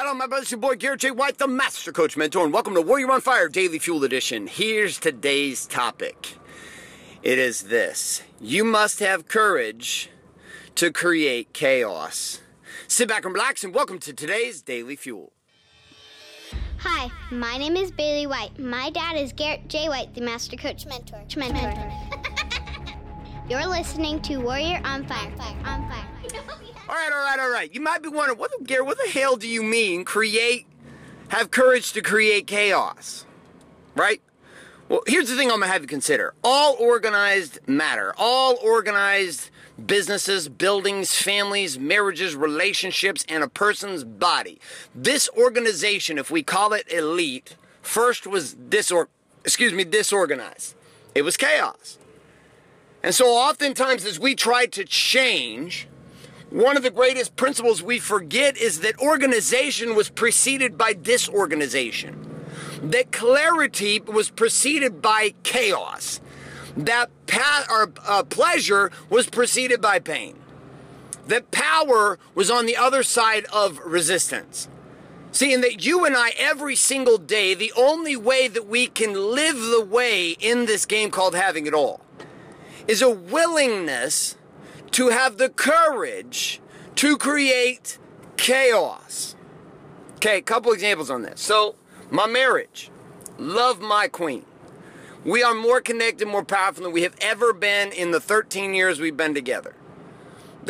Hello, my brothers, your boy Garrett J. White, the Master Coach Mentor, and welcome to Warrior on Fire Daily Fuel Edition. Here's today's topic it is this You must have courage to create chaos. Sit back and relax, and welcome to today's Daily Fuel. Hi, my name is Bailey White. My dad is Garrett J. White, the Master Coach Mentor. Mentor. You're listening to Warrior on Fire. On Fire. All right, all right, all right. You might be wondering, what, Garrett, what the hell do you mean create, have courage to create chaos? Right? Well, here's the thing I'm going to have you consider. All organized matter, all organized businesses, buildings, families, marriages, relationships, and a person's body. This organization, if we call it elite, first was disor- excuse me, disorganized. It was chaos. And so oftentimes as we try to change, one of the greatest principles we forget is that organization was preceded by disorganization. That clarity was preceded by chaos. That pa- or, uh, pleasure was preceded by pain. That power was on the other side of resistance. See, and that you and I, every single day, the only way that we can live the way in this game called having it all is a willingness to have the courage to create chaos. Okay, a couple examples on this. So, my marriage, love my queen. We are more connected, more powerful than we have ever been in the 13 years we've been together.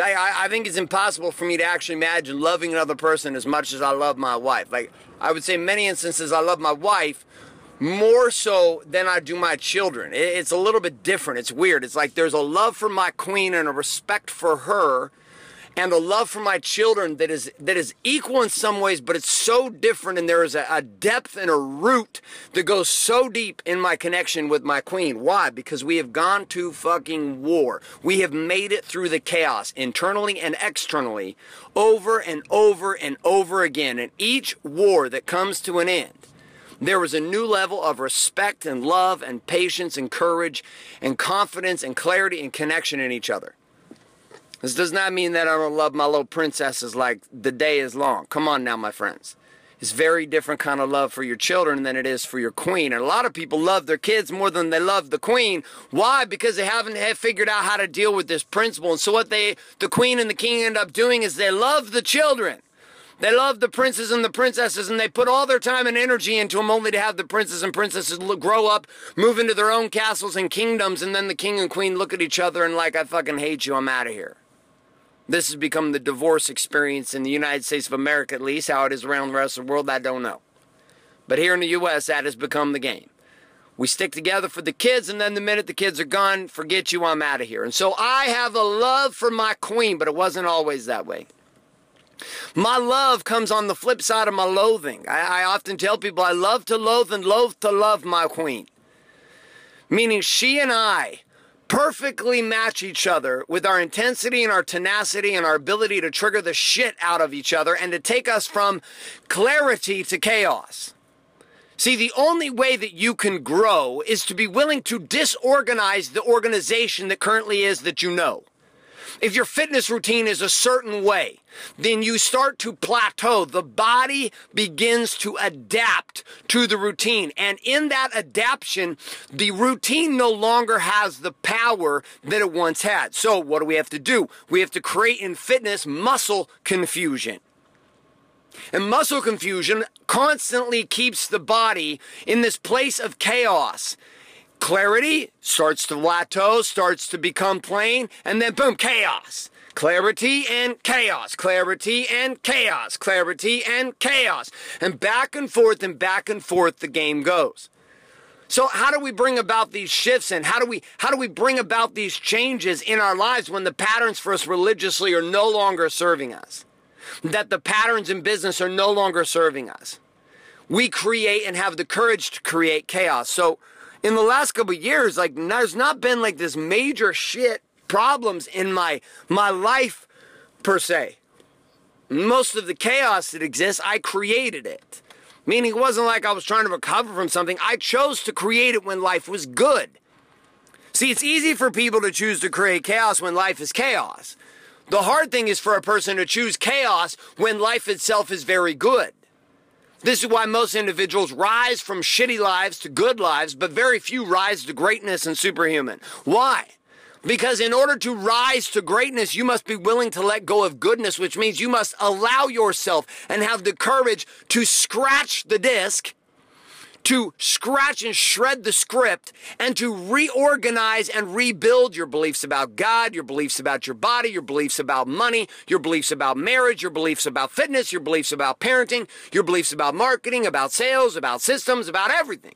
I, I think it's impossible for me to actually imagine loving another person as much as I love my wife. Like, I would say many instances, I love my wife more so than I do my children. It's a little bit different. It's weird. It's like there's a love for my queen and a respect for her and a love for my children that is that is equal in some ways, but it's so different and there is a, a depth and a root that goes so deep in my connection with my queen. Why? Because we have gone to fucking war. We have made it through the chaos internally and externally over and over and over again. And each war that comes to an end there was a new level of respect and love and patience and courage and confidence and clarity and connection in each other. This does not mean that I don't love my little princesses like the day is long. Come on now, my friends. It's very different kind of love for your children than it is for your queen. And a lot of people love their kids more than they love the queen. Why? Because they haven't have figured out how to deal with this principle. And so what they the queen and the king end up doing is they love the children. They love the princes and the princesses, and they put all their time and energy into them only to have the princes and princesses grow up, move into their own castles and kingdoms, and then the king and queen look at each other and, like, I fucking hate you, I'm out of here. This has become the divorce experience in the United States of America, at least. How it is around the rest of the world, I don't know. But here in the U.S., that has become the game. We stick together for the kids, and then the minute the kids are gone, forget you, I'm out of here. And so I have a love for my queen, but it wasn't always that way. My love comes on the flip side of my loathing. I, I, often tell people I love to loathe and loathe to love my queen. Meaning she and I perfectly match each other with our intensity and our tenacity and our ability to trigger the shit out of each other and to take us from clarity to chaos. See, the only way that you can grow is to be willing to disorganize the organization that currently is that you know. If your fitness routine is a certain way, then you start to plateau. The body begins to adapt to the routine. And in that adaptation, the routine no longer has the power that it once had. So, what do we have to do? We have to create in fitness muscle confusion. And muscle confusion constantly keeps the body in this place of chaos clarity starts to plateau, starts to become plain, and then boom, chaos. Clarity and chaos, clarity and chaos, clarity and chaos. And back and forth and back and forth the game goes. So how do we bring about these shifts and how do we how do we bring about these changes in our lives when the patterns for us religiously are no longer serving us? That the patterns in business are no longer serving us. We create and have the courage to create chaos. So in the last couple years, like there's not been like this major shit problems in my my life per se. Most of the chaos that exists, I created it. Meaning it wasn't like I was trying to recover from something. I chose to create it when life was good. See, it's easy for people to choose to create chaos when life is chaos. The hard thing is for a person to choose chaos when life itself is very good. This is why most individuals rise from shitty lives to good lives, but very few rise to greatness and superhuman. Why? Because in order to rise to greatness, you must be willing to let go of goodness, which means you must allow yourself and have the courage to scratch the disc to scratch and shred the script and to reorganize and rebuild your beliefs about God, your beliefs about your body, your beliefs about money, your beliefs about marriage, your beliefs about fitness, your beliefs about parenting, your beliefs about marketing, about sales, about systems, about everything.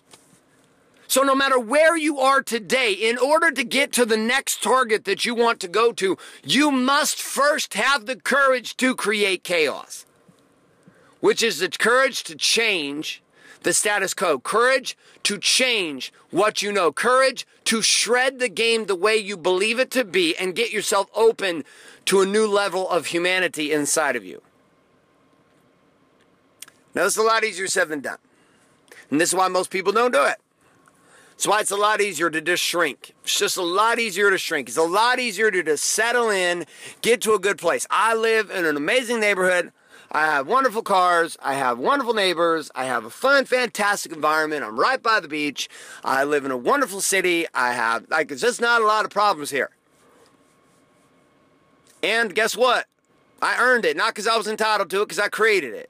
So, no matter where you are today, in order to get to the next target that you want to go to, you must first have the courage to create chaos, which is the courage to change the status quo. Courage to change what you know. Courage to shred the game the way you believe it to be and get yourself open to a new level of humanity inside of you. Now, this is a lot easier said than done. And this is why most people don't do it. That's why it's a lot easier to just shrink. It's just a lot easier to shrink. It's a lot easier to just settle in, get to a good place. I live in an amazing neighborhood. I have wonderful cars. I have wonderful neighbors. I have a fun, fantastic environment. I'm right by the beach. I live in a wonderful city. I have, like, it's just not a lot of problems here. And guess what? I earned it, not because I was entitled to it, because I created it.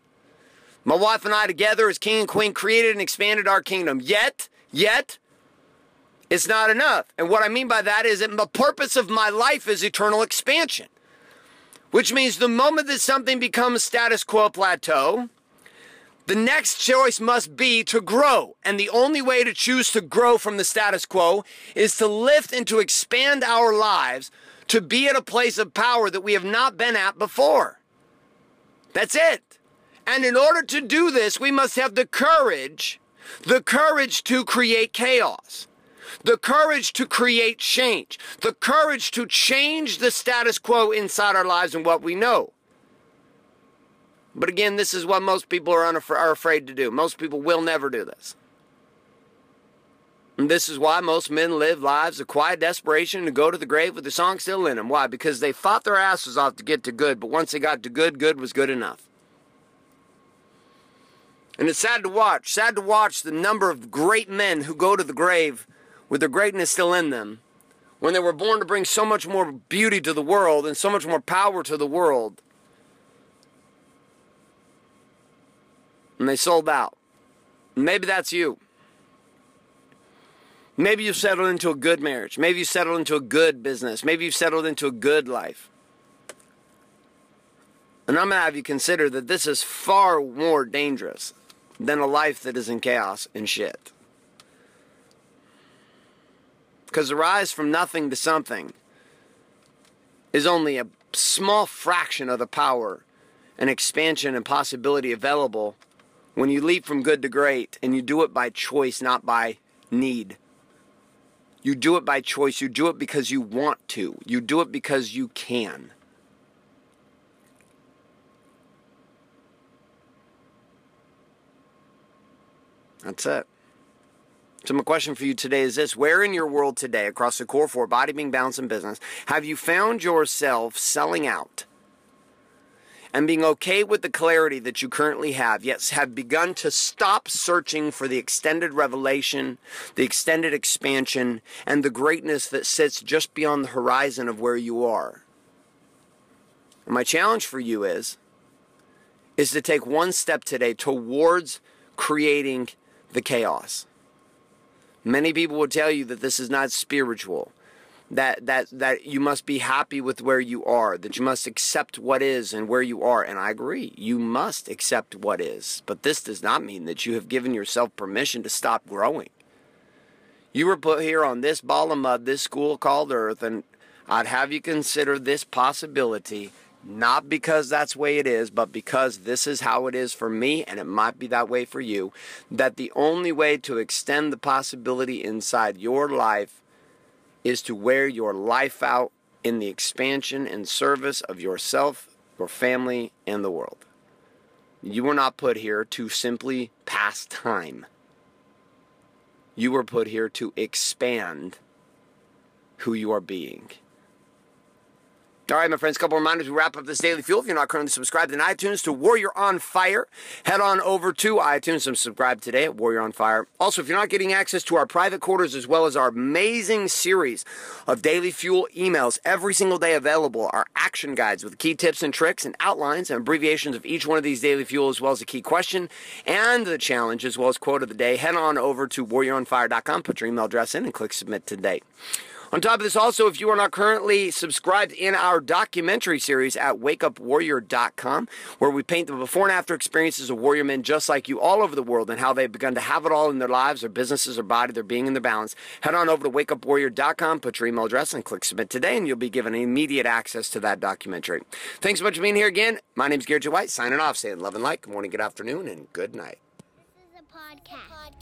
My wife and I together as king and queen created and expanded our kingdom. Yet, yet, it's not enough. And what I mean by that is that the purpose of my life is eternal expansion which means the moment that something becomes status quo plateau, the next choice must be to grow. And the only way to choose to grow from the status quo is to lift and to expand our lives to be at a place of power that we have not been at before. That's it. And in order to do this, we must have the courage, the courage to create chaos the courage to create change, the courage to change the status quo inside our lives and what we know. But again, this is what most people are, unaf- are afraid to do. Most people will never do this. And this is why most men live lives of quiet desperation to go to the grave with the song still in them. Why? Because they fought their asses off to get to good, but once they got to good, good was good enough. And it's sad to watch. Sad to watch the number of great men who go to the grave with their greatness still in them, when they were born to bring so much more beauty to the world and so much more power to the world, and they sold out. Maybe that's you. Maybe you settled into a good marriage. Maybe you settled into a good business. Maybe you settled into a good life. And I'm going to have you consider that this is far more dangerous than a life that is in chaos and shit. Because the rise from nothing to something is only a small fraction of the power and expansion and possibility available when you leap from good to great and you do it by choice, not by need. You do it by choice. You do it because you want to. You do it because you can. That's it. So my question for you today is this. Where in your world today, across the core four, body, being, balance, and business, have you found yourself selling out and being okay with the clarity that you currently have, yet have begun to stop searching for the extended revelation, the extended expansion, and the greatness that sits just beyond the horizon of where you are? And my challenge for you is, is to take one step today towards creating the chaos. Many people will tell you that this is not spiritual. That, that that you must be happy with where you are, that you must accept what is and where you are. And I agree, you must accept what is. But this does not mean that you have given yourself permission to stop growing. You were put here on this ball of mud, this school called Earth, and I'd have you consider this possibility not because that's the way it is, but because this is how it is for me, and it might be that way for you, that the only way to extend the possibility inside your life is to wear your life out in the expansion and service of yourself, your family, and the world. You were not put here to simply pass time. You were put here to expand who you are being. All right, my friends, a couple reminders. We wrap up this daily fuel. If you're not currently subscribed in iTunes to Warrior on Fire, head on over to iTunes and subscribe today at Warrior on Fire. Also, if you're not getting access to our private quarters as well as our amazing series of daily fuel emails every single day available, our action guides with key tips and tricks and outlines and abbreviations of each one of these daily fuel, as well as a key question and the challenge, as well as quote of the day, head on over to warrioronfire.com, put your email address in, and click submit today. On top of this, also, if you are not currently subscribed in our documentary series at wakeupwarrior.com, where we paint the before and after experiences of warrior men just like you all over the world and how they've begun to have it all in their lives, their businesses, their body, their being, and their balance, head on over to wakeupwarrior.com, put your email address, and click submit today, and you'll be given immediate access to that documentary. Thanks so much for being here again. My name is Garrett J. White, signing off, saying love and light. Good morning, good afternoon, and good night. This is a podcast.